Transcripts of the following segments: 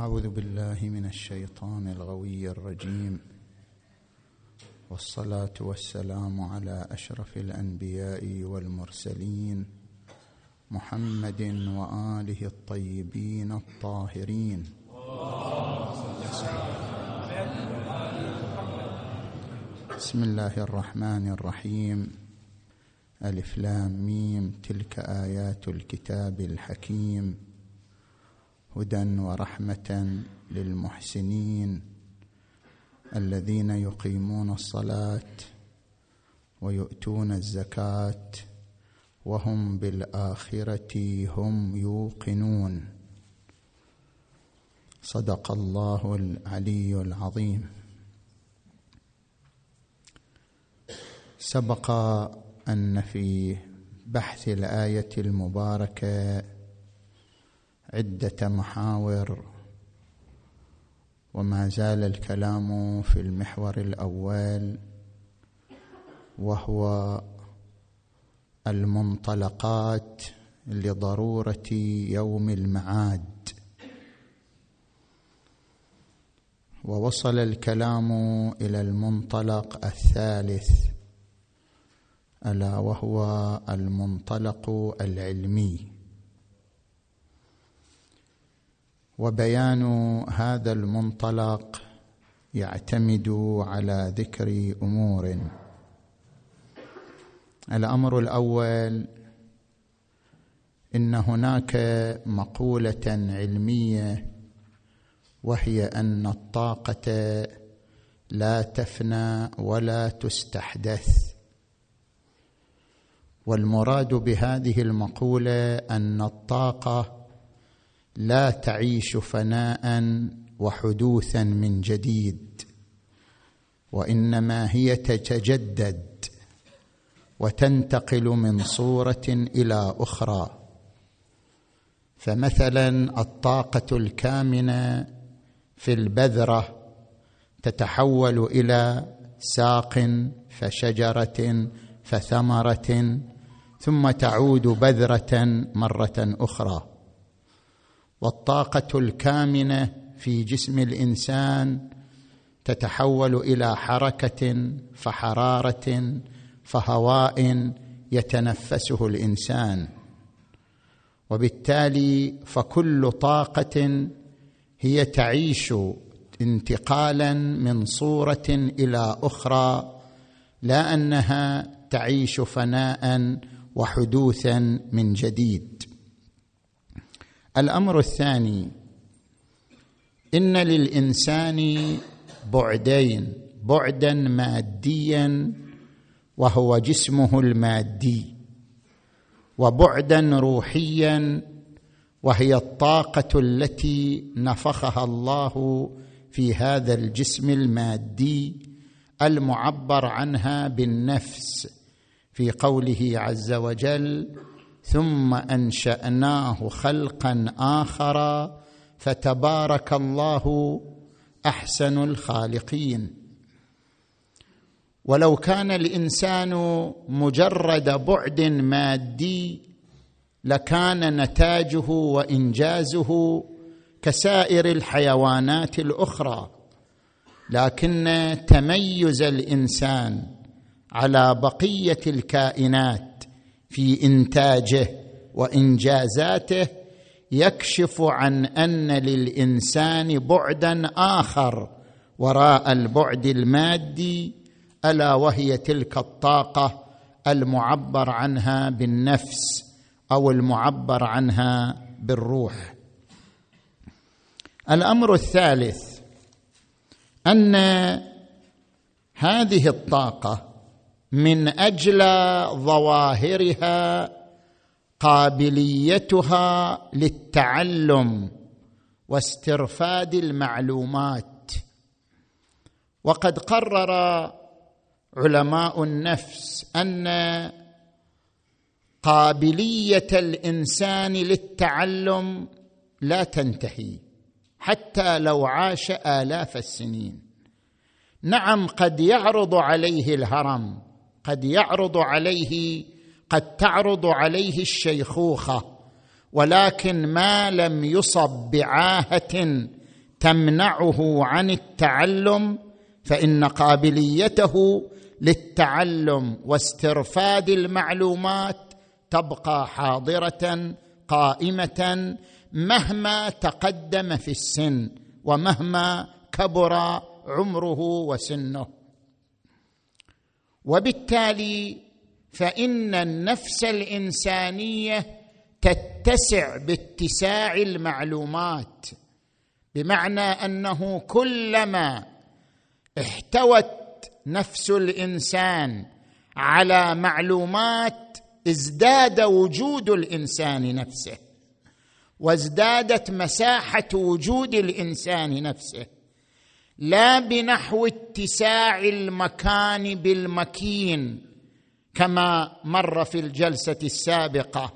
أعوذ بالله من الشيطان الغوي الرجيم. والصلاة والسلام على أشرف الأنبياء والمرسلين محمد وآله الطيبين الطاهرين. بسم الله الرحمن الرحيم. ألف لام ميم تلك آيات الكتاب الحكيم. هدى ورحمة للمحسنين الذين يقيمون الصلاة ويؤتون الزكاة وهم بالآخرة هم يوقنون. صدق الله العلي العظيم. سبق أن في بحث الآية المباركة عدة محاور وما زال الكلام في المحور الأول وهو المنطلقات لضرورة يوم المعاد. ووصل الكلام إلى المنطلق الثالث ألا وهو المنطلق العلمي. وبيان هذا المنطلق يعتمد على ذكر أمور. الأمر الأول إن هناك مقولة علمية وهي أن الطاقة لا تفنى ولا تستحدث. والمراد بهذه المقولة أن الطاقة لا تعيش فناء وحدوثا من جديد وإنما هي تتجدد وتنتقل من صورة إلى أخرى. فمثلا الطاقة الكامنة في البذرة تتحول إلى ساق فشجرة فثمرة ثم تعود بذرة مرة أخرى. والطاقة الكامنة في جسم الإنسان تتحول إلى حركة فحرارة فهواء يتنفسه الإنسان. وبالتالي فكل طاقة هي تعيش انتقالا من صورة إلى أخرى لا أنها تعيش فناء وحدوثا من جديد. الأمر الثاني إن للإنسان بعدين بعدا ماديا وهو جسمه المادي وبعدا روحيا وهي الطاقة التي نفخها الله في هذا الجسم المادي المعبر عنها بالنفس في قوله عز وجل ثم أنشأناه خلقا آخر فتبارك الله أحسن الخالقين. ولو كان الإنسان مجرد بعد مادي لكان نتاجه وإنجازه كسائر الحيوانات الأخرى لكن تميز الإنسان على بقية الكائنات في إنتاجه وإنجازاته يكشف عن أن للإنسان بعدا آخر وراء البعد المادي ألا وهي تلك الطاقة المعبر عنها بالنفس أو المعبر عنها بالروح. الأمر الثالث أن هذه الطاقة من أجل ظواهرها قابليتها للتعلم واسترفاد المعلومات. وقد قرر علماء النفس أن قابلية الإنسان للتعلم لا تنتهي حتى لو عاش آلاف السنين. نعم قد يعرض عليه الهرم قد يعرض عليه قد تعرض عليه الشيخوخة ولكن ما لم يصب بعاهة تمنعه عن التعلم فإن قابليته للتعلم واسترفاد المعلومات تبقى حاضرة قائمة مهما تقدم في السن ومهما كبر عمره وسنه. وبالتالي فإن النفس الإنسانية تتسع باتساع المعلومات بمعنى أنه كلما احتوت نفس الإنسان على معلومات ازداد وجود الإنسان نفسه وازدادت مساحة وجود الإنسان نفسه. لا بنحو اتساع المكان بالمكين كما مر في الجلسة السابقة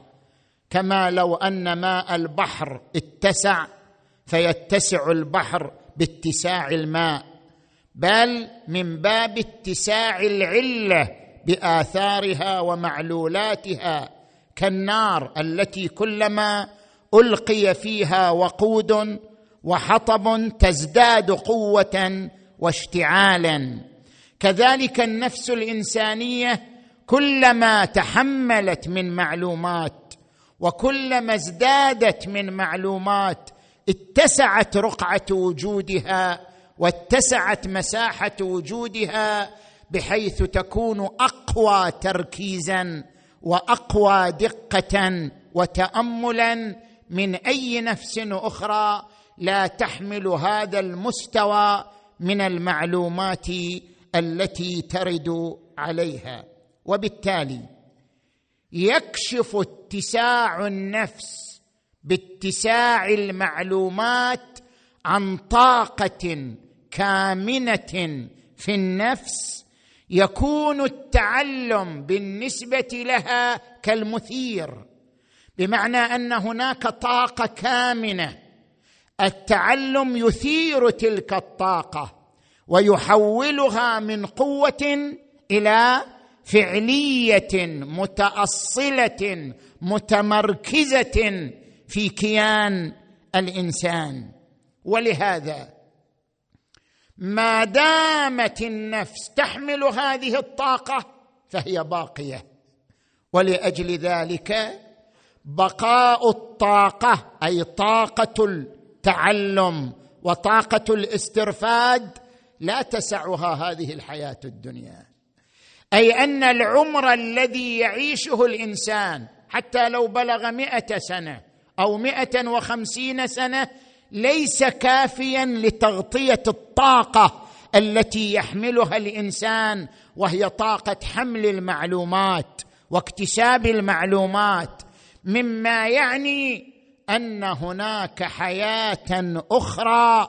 كما لو أن ماء البحر اتسع فيتسع البحر باتساع الماء بل من باب اتساع العلة بآثارها ومعلولاتها كالنار التي كلما ألقي فيها وقود وحطب تزداد قوة واشتعالا. كذلك النفس الإنسانية كلما تحملت من معلومات وكلما ازدادت من معلومات اتسعت رقعة وجودها واتسعت مساحة وجودها بحيث تكون أقوى تركيزا وأقوى دقة وتاملا من أي نفس أخرى لا تحمل هذا المستوى من المعلومات التي ترد عليها. وبالتالي يكشف اتساع النفس باتساع المعلومات عن طاقة كامنة في النفس يكون التعلم بالنسبة لها كالمثير بمعنى أن هناك طاقة كامنة التعلم يثير تلك الطاقة ويحولها من قوة إلى فعلية متأصلة متمركزة في كيان الإنسان. ولهذا ما دامت النفس تحمل هذه الطاقة فهي باقية. ولأجل ذلك بقاء الطاقة أي طاقة التعلم وطاقة الاسترفاد لا تسعها هذه الحياة الدنيا. أي أن العمر الذي يعيشه الإنسان حتى لو بلغ مئة سنة أو مئة وخمسين سنة ليس كافيا لتغطية الطاقة التي يحملها الإنسان وهي طاقة حمل المعلومات واكتساب المعلومات مما يعني أن هناك حياة أخرى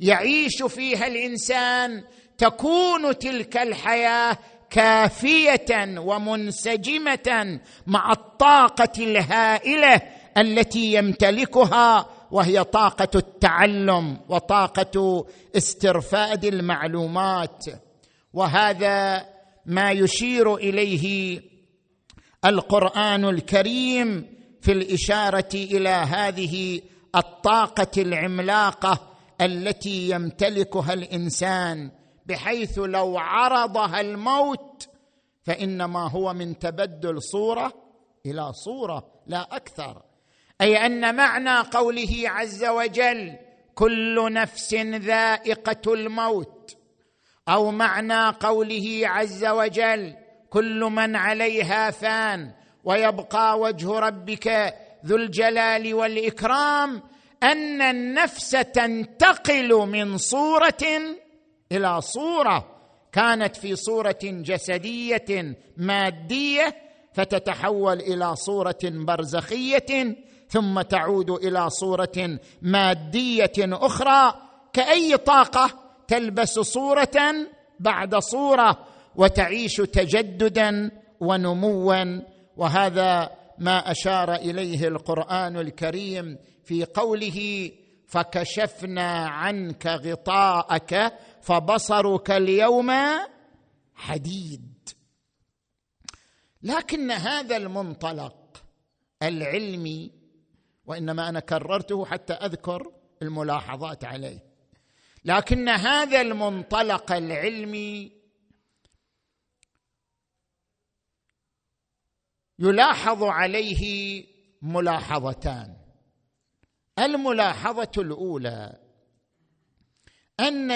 يعيش فيها الإنسان تكون تلك الحياة كافية ومنسجمة مع الطاقة الهائلة التي يمتلكها وهي طاقة التعلم وطاقة استرفاد المعلومات. وهذا ما يشير إليه القرآن الكريم في الإشارة إلى هذه الطاقة العملاقة التي يمتلكها الإنسان بحيث لو عرضها الموت فإنما هو من تبدل صورة إلى صورة لا أكثر. أي أن معنى قوله عز وجل كل نفس ذائقة الموت أو معنى قوله عز وجل كل من عليها فان ويبقى وجه ربك ذو الجلال والإكرام أن النفس تنتقل من صورة إلى صورة. كانت في صورة جسدية مادية فتتحول إلى صورة برزخية ثم تعود إلى صورة مادية أخرى. كأي طاقة تلبس صورة بعد صورة وتعيش تجددا ونموا وهذا ما أشار إليه القرآن الكريم في قوله فكشفنا عنك غطاءك فبصرك اليوم حديد. لكن هذا المنطلق العلمي وإنما أنا كررته حتى أذكر الملاحظات عليه لكن هذا المنطلق العلمي يلاحظ عليه ملاحظتان. الملاحظة الأولى أن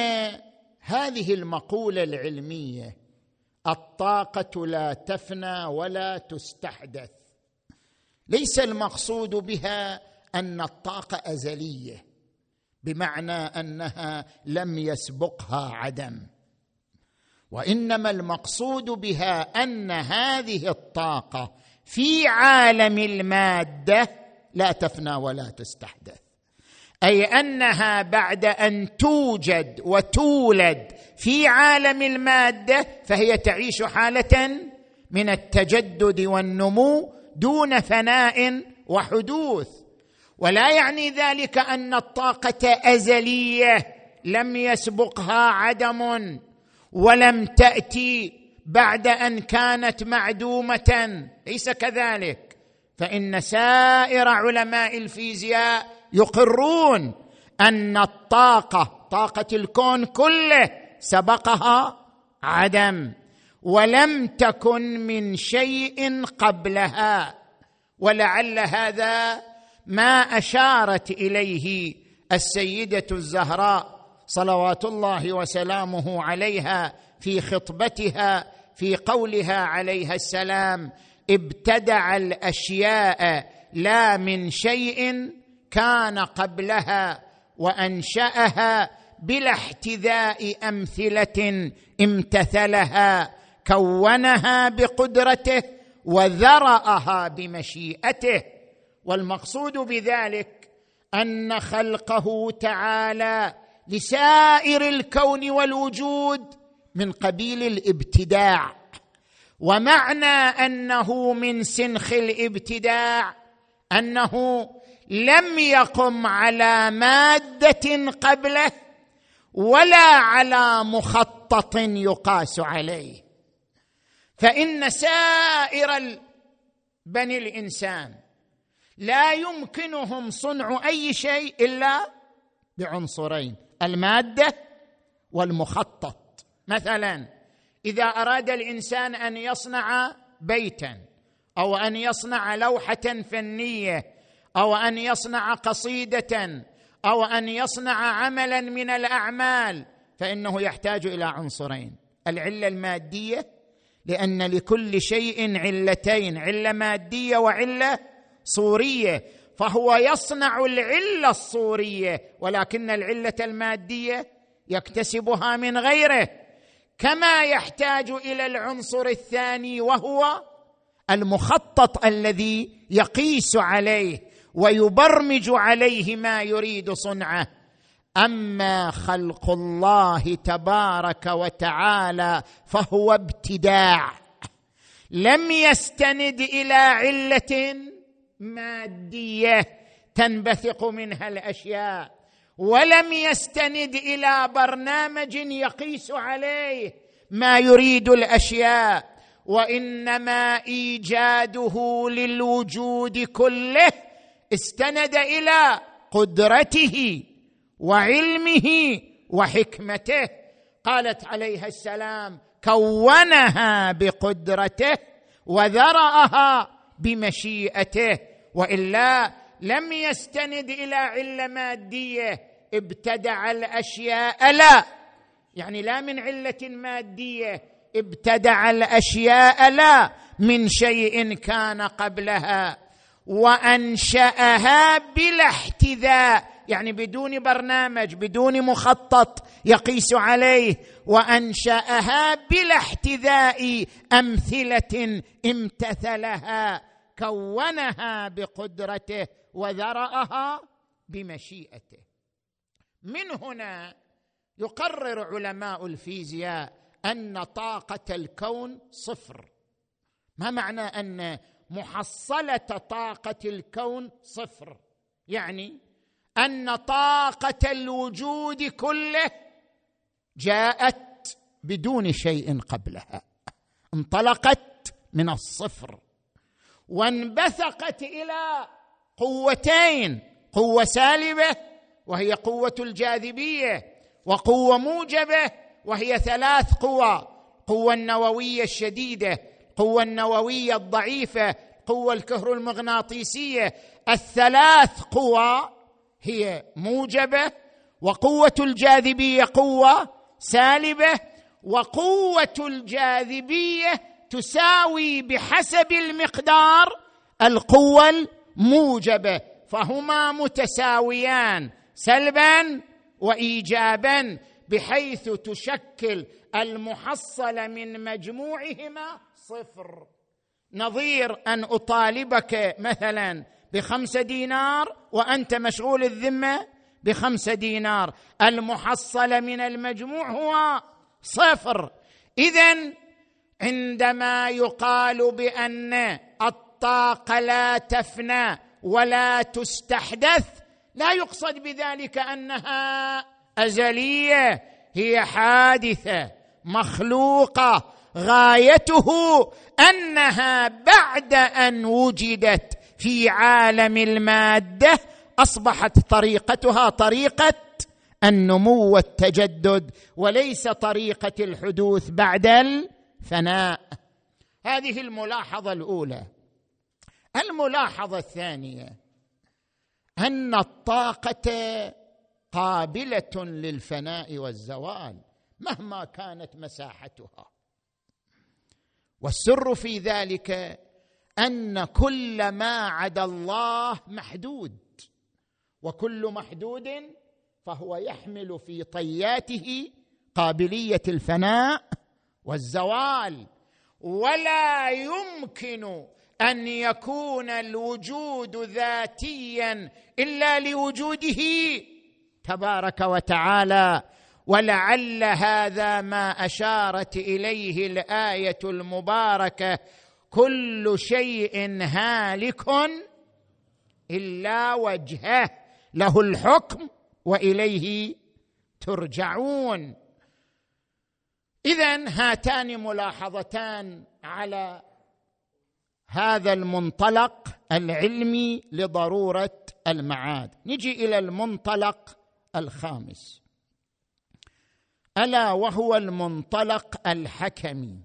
هذه المقولة العلمية الطاقة لا تفنى ولا تستحدث. ليس المقصود بها أن الطاقة أزلية بمعنى أنها لم يسبقها عدم. وإنما المقصود بها أن هذه الطاقة في عالم المادة لا تفنى ولا تستحدث. أي أنها بعد أن توجد وتولد في عالم المادة فهي تعيش حالة من التجدد والنمو دون فناء وحدوث. ولا يعني ذلك أن الطاقة أزلية لم يسبقها عدم ولم تأتي بعد أن كانت معدومة ليس كذلك؟ فإن سائر علماء الفيزياء يقرون أن الطاقة طاقة الكون كله سبقها عدم ولم تكن من شيء قبلها ولعل هذا ما أشارت إليه السيدة الزهراء صلوات الله وسلامه عليها في خطبتها في قولها عليها السلام ابتدع الأشياء لا من شيء كان قبلها وأنشأها بلا احتذاء أمثلة امتثلها كونها بقدرته وذرأها بمشيئته. والمقصود بذلك أن خلقه تعالى لسائر الكون والوجود من قبيل الابتداع. ومعنى أنه من سنخ الابتداع أنه لم يقم على مادة قبله ولا على مخطط يقاس عليه. فإن سائر بني الإنسان لا يمكنهم صنع أي شيء إلا بعنصرين المادة والمخطط. مثلا إذا أراد الإنسان أن يصنع بيتا أو أن يصنع لوحة فنية أو أن يصنع قصيدة أو أن يصنع عملا من الأعمال فإنه يحتاج إلى عنصرين. العلة المادية لأن لكل شيء علتين علة مادية وعلة صورية. فهو يصنع العلة الصورية ولكن العلة المادية يكتسبها من غيره. كما يحتاج إلى العنصر الثاني وهو المخطط الذي يقيس عليه ويبرمج عليه ما يريد صنعه. أما خلق الله تبارك وتعالى فهو ابتداع. لم يستند إلى علة مادية تنبثق منها الأشياء. ولم يستند إلى برنامج يقيس عليه ما يريد الأشياء وإنما إيجاده للوجود كله استند إلى قدرته وعلمه وحكمته. قالت عليها السلام كونها بقدرته وذرأها بمشيئته وإلا لم يستند إلى علة مادية ابتدع الأشياء. لا يعني لا من علة مادية. ابتدع الأشياء. لا من شيء كان قبلها وأنشأها بلا احتذاء. يعني بدون برنامج بدون مخطط يقيس عليه. وأنشأها بلا احتذاء. أمثلة امتثلها كونها بقدرته وذرأها بمشيئته. من هنا يقرر علماء الفيزياء أن طاقة الكون صفر. ما معنى أن محصلة طاقة الكون صفر؟ يعني أن طاقة الوجود كله جاءت بدون شيء قبلها انطلقت من الصفر وانبثقت إلى قوتين قوة سالبة وهي قوة الجاذبية وقوة موجبة وهي ثلاث قوى القوه النووية الشديدة القوه النووية الضعيفة القوه الكهرومغناطيسيه الثلاث قوى هي موجبة وقوة الجاذبية قوة سالبة وقوة الجاذبية تساوي بحسب المقدار القوه الموجبة فهما متساويان. سلبا وايجابا بحيث تشكل المحصله من مجموعهما صفر. نظير أن أطالبك مثلا بخمسه دينار وأنت مشغول الذمة بخمسه دينار. المحصله من المجموع هو صفر. اذا عندما يقال بأن الطاقة لا تفنى ولا تستحدث لا يقصد بذلك أنها أزلية هي حادثة مخلوقة. غايته أنها بعد أن وجدت في عالم المادة أصبحت طريقتها طريقة النمو والتجدد وليس طريقة الحدوث بعد الفناء. هذه الملاحظة الأولى. الملاحظة الثانية. أن الطاقة قابلة للفناء والزوال مهما كانت مساحتها. والسر في ذلك أن كل ما عدا الله محدود وكل محدود فهو يحمل في طياته قابلية الفناء والزوال. ولا يمكن أن يكون الوجود ذاتيا إلا لوجوده تبارك وتعالى. ولعل هذا ما أشارت إليه الآية المباركة كل شيء هالك إلا وجهه له الحكم وإليه ترجعون. اذا هاتان ملاحظتان على هذا المنطلق العلمي لضرورة المعاد. نجي إلى المنطلق الخامس. ألا وهو المنطلق الحكمي.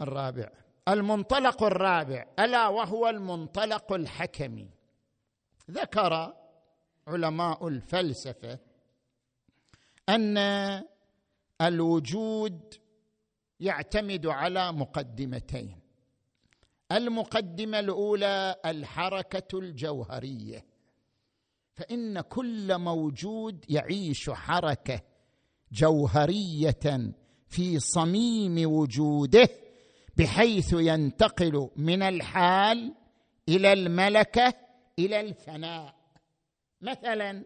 الرابع. المنطلق الرابع. ألا وهو المنطلق الحكمي. ذكر علماء الفلسفة أن الوجود يعتمد على مقدمتين. المقدمة الأولى الحركة الجوهرية. فإن كل موجود يعيش حركة جوهرية في صميم وجوده بحيث ينتقل من الحال إلى الملكة إلى الفناء. مثلا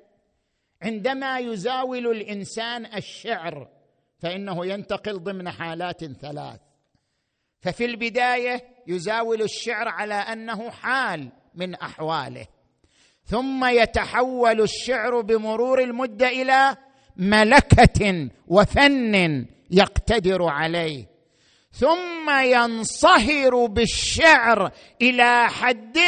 عندما يزاول الإنسان الشعر فإنه ينتقل ضمن حالات ثلاث. ففي البداية يزاول الشعر على أنه حال من أحواله. ثم يتحول الشعر بمرور المدة إلى ملكة وفن يقتدر عليه. ثم ينصهر بالشعر إلى حد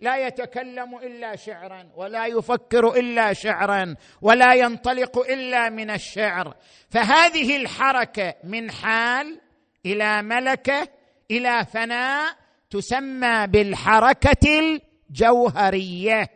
لا يتكلم إلا شعرا ولا يفكر إلا شعرا ولا ينطلق إلا من الشعر. فهذه الحركة من حال إلى ملكة إلى فناء تسمى بالحركة الجوهرية.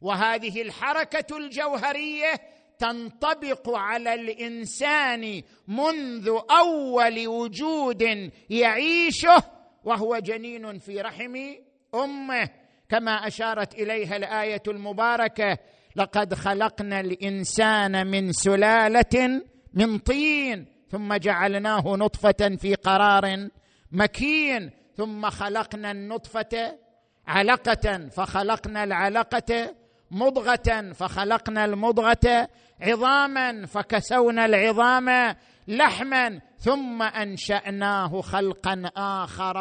وهذه الحركة الجوهرية تنطبق على الإنسان منذ أول وجود يعيشه وهو جنين في رحم أمه. كما أشارت إليها الآية المباركة لقد خلقنا الإنسان من سلالة من طين ثم جعلناه نطفة في قرار مكين ثم خلقنا النطفة علقة فخلقنا العلقة مضغة فخلقنا المضغة عظاما فكسونا العظام لحما ثم أنشأناه خلقا اخر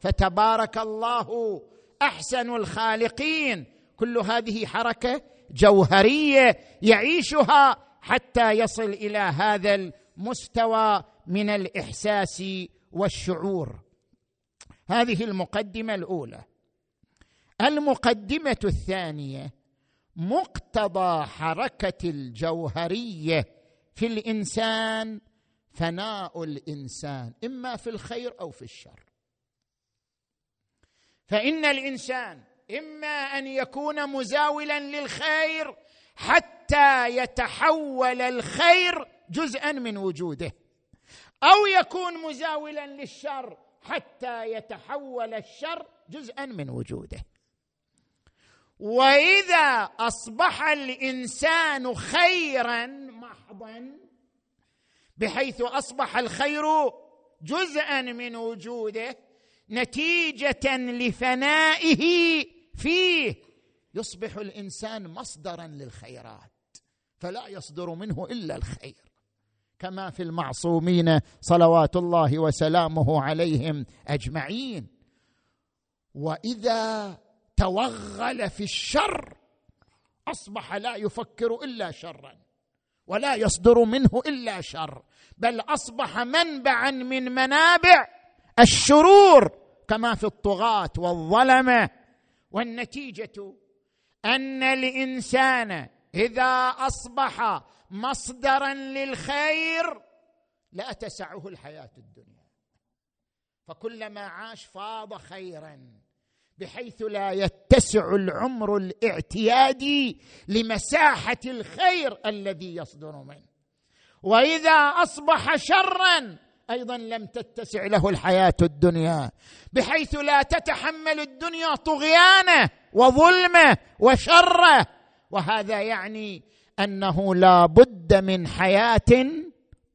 فتبارك الله أحسن الخالقين. كل هذه حركة جوهرية يعيشها حتى يصل إلى هذا المستوى من الإحساس والشعور. هذه المقدمة الأولى. المقدمة الثانية مقتضى حركة الجوهرية في الإنسان فناء الإنسان إما في الخير أو في الشر. فإن الإنسان إما أن يكون مزاولا للخير حتى يتحول الخير جزءا من وجوده أو يكون مزاولا للشر حتى يتحول الشر جزءا من وجوده. وإذا أصبح الإنسان خيرا محضا بحيث أصبح الخير جزءا من وجوده نتيجة لفنائه فيه. يصبح الإنسان مصدرا للخيرات فلا يصدر منه إلا الخير. كما في المعصومين صلوات الله وسلامه عليهم أجمعين. وإذا توغل في الشر أصبح لا يفكر إلا شرا ولا يصدر منه إلا شر بل أصبح منبعا من منابع الشرور. كما في الطغاة والظلمة. والنتيجة أن الإنسان إذا أصبح مصدرا للخير لا تسعه الحياة الدنيا. فكلما عاش فاض خيرا بحيث لا يتسع العمر الاعتيادي لمساحة الخير الذي يصدر منه. وإذا أصبح شرا أيضا لم تتسع له الحياة الدنيا بحيث لا تتحمل الدنيا طغيانه وظلمه وشره. وهذا يعني أنه لا بد من حياة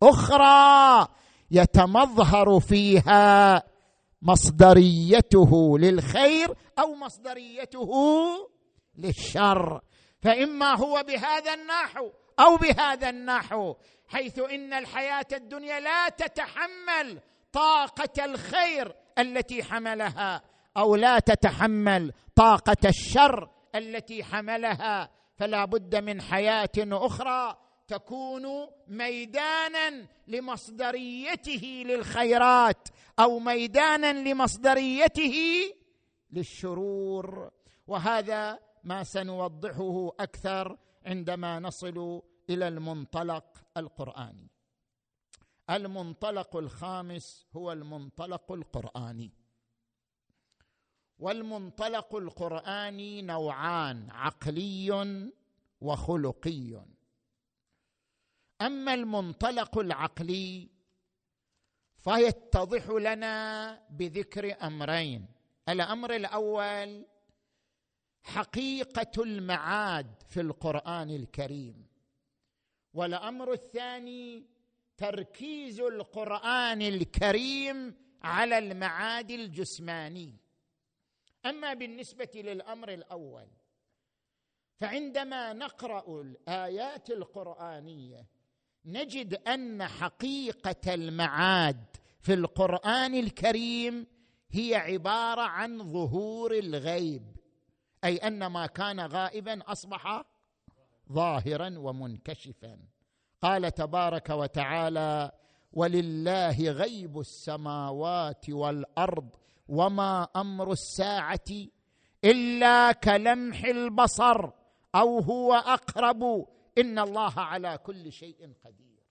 أخرى يتمظهر فيها مصدريته للخير أو مصدريته للشر. فإما هو بهذا النحو أو بهذا النحو حيث إن الحياة الدنيا لا تتحمل طاقة الخير التي حملها أو لا تتحمل طاقة الشر التي حملها. فلا بد من حياة أخرى تكون ميدانا لمصدريته للخيرات أو ميدانا لمصدريته للشرور. وهذا ما سنوضحه أكثر عندما نصل إلى المنطلق القرآني. المنطلق الخامس هو المنطلق القرآني. والمنطلق القرآني نوعان عقلي وخلقي. أما المنطلق العقلي فيتضح لنا بذكر أمرين. الأمر الأول حقيقة المعاد في القرآن الكريم. والأمر الثاني تركيز القرآن الكريم على المعاد الجسماني. أما بالنسبة للأمر الأول فعندما نقرأ الآيات القرآنية نجد أن حقيقة المعاد في القرآن الكريم هي عبارة عن ظهور الغيب أي أن ما كان غائبا أصبح ظاهرا ومنكشفا. قال تبارك وتعالى ولله غيب السماوات والأرض وما أمر الساعة إلا كلمح البصر أو هو أقرب. إن الله على كل شيء قدير.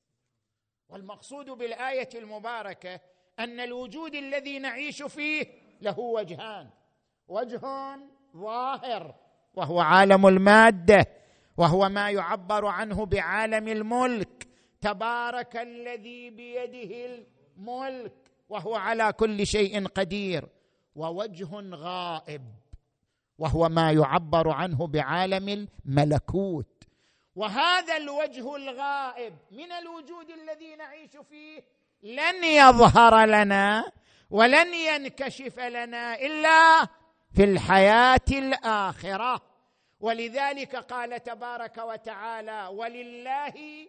والمقصود بالآية المباركة أن الوجود الذي نعيش فيه له وجهان. وجه ظاهر وهو عالم المادة. وهو ما يعبر عنه بعالم الملك. تبارك الذي بيده الملك وهو على كل شيء قدير. ووجه غائب وهو ما يعبر عنه بعالم الملكوت. وهذا الوجه الغائب من الوجود الذي نعيش فيه لن يظهر لنا ولن ينكشف لنا إلا في الحياة الآخرة. ولذلك قال تبارك وتعالى ولله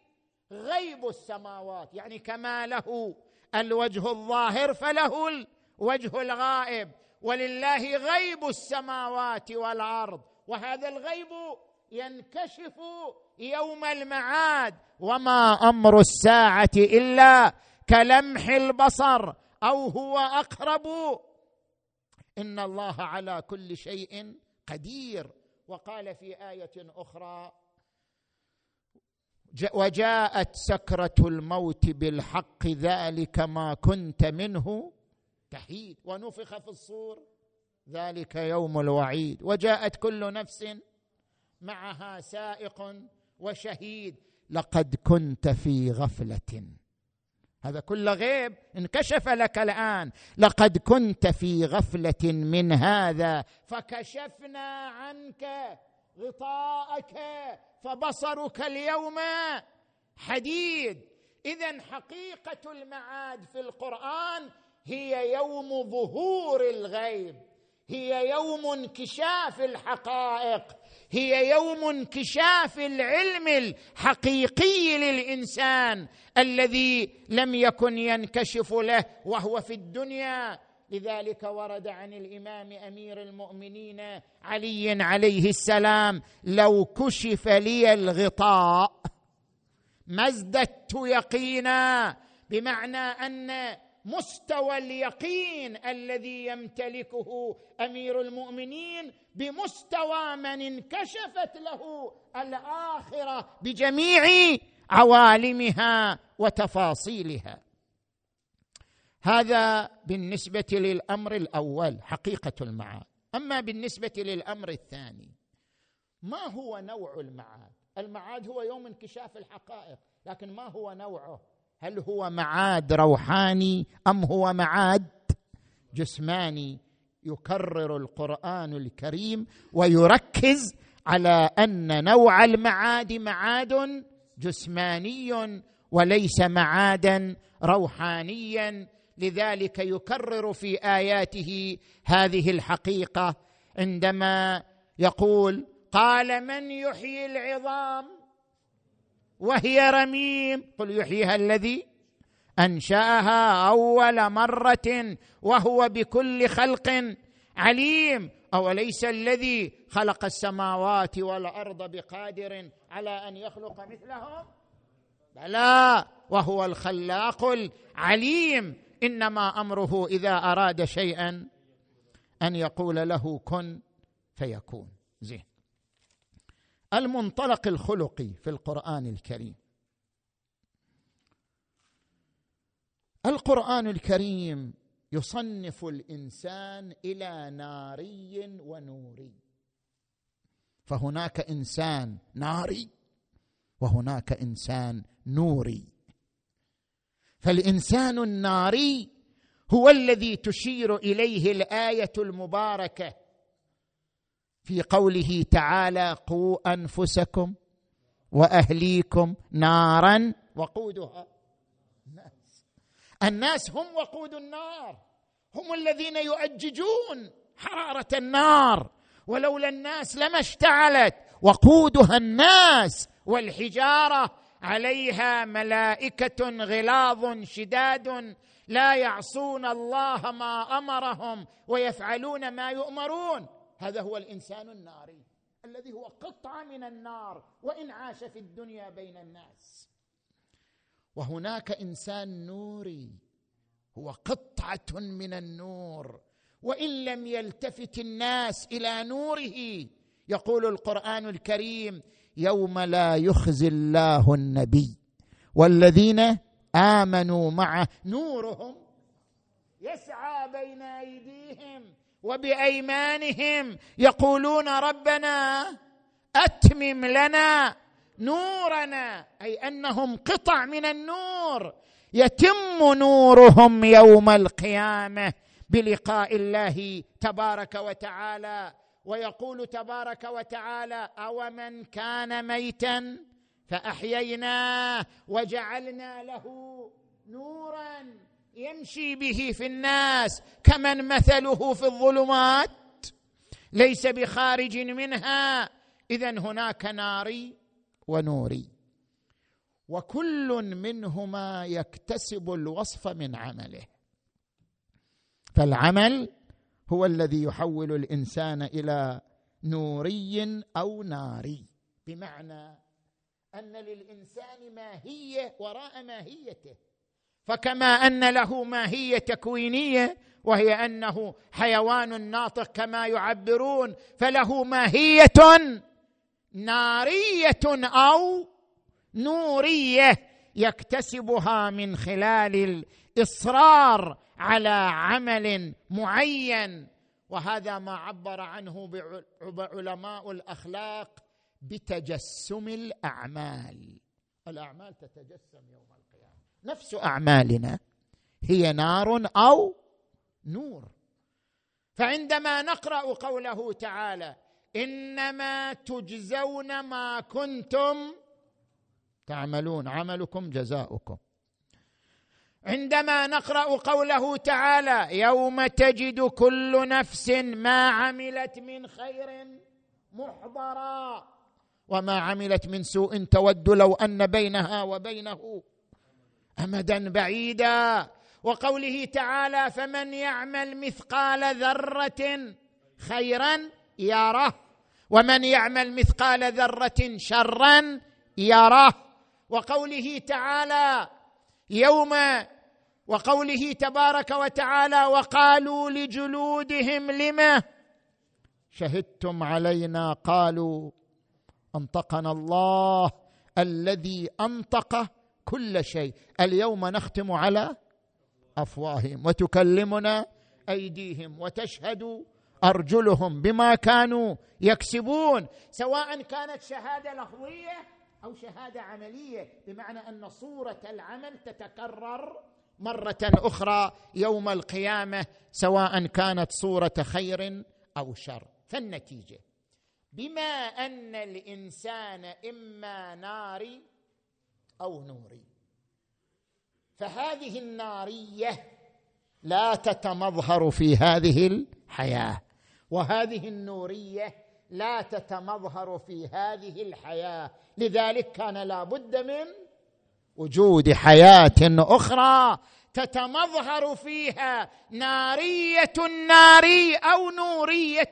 غيب السماوات. يعني كما له الوجه الظاهر فله الوجه الغائب. ولله غيب السماوات والأرض. وهذا الغيب ينكشف يوم المعاد. وما أمر الساعة إلا كلمح البصر أو هو أقرب. إن الله على كل شيء قدير. وقال في آية أخرى وجاءت سكرة الموت بالحق ذلك ما كنت منه تحيد ونفخ في الصور ذلك يوم الوعيد. وجاءت كل نفس معها سائق وشهيد لقد كنت في غفلة. هذا كل غيب. انكشف لك الآن لقد كنت في غفلة من هذا فكشفنا عنك غطاءك فبصرك اليوم حديد. اذا حقيقة المعاد في القرآن هي يوم ظهور الغيب هي يوم انكشاف الحقائق. هي يوم انكشاف العلم الحقيقي للإنسان الذي لم يكن ينكشف له وهو في الدنيا. لذلك ورد عن الإمام أمير المؤمنين علي عليه السلام لو كشف لي الغطاء ما ازددت يقينا بمعنى أن مستوى اليقين الذي يمتلكه أمير المؤمنين بمستوى من انكشفت له الآخرة بجميع عوالمها وتفاصيلها. هذا بالنسبة للأمر الأول حقيقة المعاد. أما بالنسبة للأمر الثاني ما هو نوع المعاد؟ المعاد هو يوم انكشاف الحقائق لكن ما هو نوعه؟ هل هو معاد روحاني أم هو معاد جسماني؟ يكرر القرآن الكريم ويركز على أن نوع المعاد معاد جسماني وليس معادا روحانيا. لذلك يكرر في آياته هذه الحقيقة عندما يقول قال من يحيي العظام وهي رميم؟ قل يحييها الذي أنشأها أول مرة وهو بكل خلق عليم. أوليس الذي خلق السماوات والأرض بقادر على أن يخلق مثلهم؟ بلى وهو الخلاق العليم. إنما أمره إذا أراد شيئا أن يقول له كن فيكون. زين. المنطلق الخلقي في القرآن الكريم. القرآن الكريم يصنف الإنسان إلى ناري ونوري. فهناك إنسان ناري وهناك إنسان نوري. فالإنسان الناري هو الذي تشير إليه الآية المباركة في قوله تعالى قوا أنفسكم وأهليكم نارا وقودها. الناس هم وقود النار هم الذين يؤججون حرارة النار. ولولا الناس لما اشتعلت وقودها الناس والحجارة عليها ملائكة غلاظ شداد لا يعصون الله ما أمرهم ويفعلون ما يؤمرون. هذا هو الإنسان الناري الذي هو قطعه من النار وإن عاش في الدنيا بين الناس. وهناك إنسان نوري هو قطعة من النور وإن لم يلتفت الناس إلى نوره يقول القرآن الكريم يوم لا يخزي الله النبي. والذين آمنوا معه نورهم يسعى بين أيديهم وبأيمانهم يقولون ربنا أتمم لنا نورنا أي أنهم قطع من النور. يتم نورهم يوم القيامة بلقاء الله تبارك وتعالى. ويقول تبارك وتعالى اومن كان ميتا فاحييناه وجعلنا له نورا يمشي به في الناس. كمن مثله في الظلمات؟ ليس بخارج منها. اذا هناك ناري. ونوري. وكل منهما يكتسب الوصف من عمله. فالعمل هو الذي يحول الإنسان إلى نوري أو ناري. بمعنى أن للإنسان ماهية وراء ماهيته. فكما أن له ماهية تكوينية وهي أنه حيوان ناطق كما يعبرون فله ماهية نارية أو نورية يكتسبها من خلال الإصرار على عمل معين. وهذا ما عبر عنه علماء الأخلاق بتجسم الأعمال. الأعمال تتجسم يوم القيامة. نفس أعمالنا هي نار أو نور. فعندما نقرأ قوله تعالى إنما تجزون ما كنتم تعملون. عملكم جزاؤكم. عندما نقرأ قوله تعالى يوم تجد كل نفس ما عملت من خير محضرا وما عملت من سوء تود لو أن بينها وبينه امدا بعيدا. وقوله تعالى فمن يعمل مثقال ذرة خيرا يره. ومن يعمل مثقال ذرة شرا يره وقوله تعالى يوم وقوله تبارك وتعالى وقالوا لجلودهم لم شهدتم علينا؟ قالوا أنطقنا الله الذي أنطق كل شيء. اليوم نختم على أفواههم وتكلمنا أيديهم وتشهد أرجلهم بما كانوا يكسبون سواء كانت شهادة لفظيه أو شهادة عملية بمعنى أن صورة العمل تتكرر مرة أخرى يوم القيامة سواء كانت صورة خير أو شر. فالنتيجة بما أن الإنسان إما ناري أو نوري فهذه النارية لا تتمظهر في هذه الحياة. وهذه النورية لا تتمظهر في هذه الحياة. لذلك كان لا بد من وجود حياة أخرى تتمظهر فيها. نارية الناري أو نورية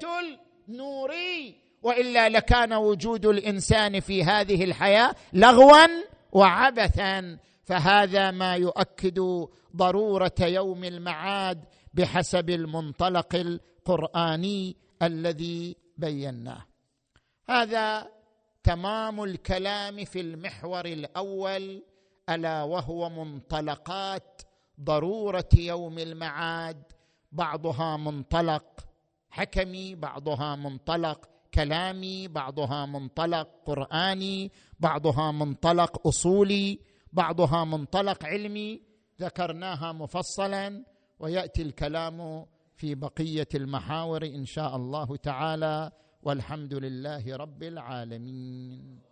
النوري. وإلا لكان وجود الإنسان في هذه الحياة لغوا وعبثا. فهذا ما يؤكد ضرورة يوم المعاد بحسب المنطلق القرآني الذي بيناه. هذا تمام الكلام في المحور الأول ألا وهو منطلقات ضرورة يوم المعاد. بعضها منطلق حكمي بعضها منطلق كلامي بعضها منطلق قرآني بعضها منطلق أصولي بعضها منطلق علمي. ذكرناها مفصلا ويأتي الكلام في بقية المحاور إن شاء الله تعالى والحمد لله رب العالمين.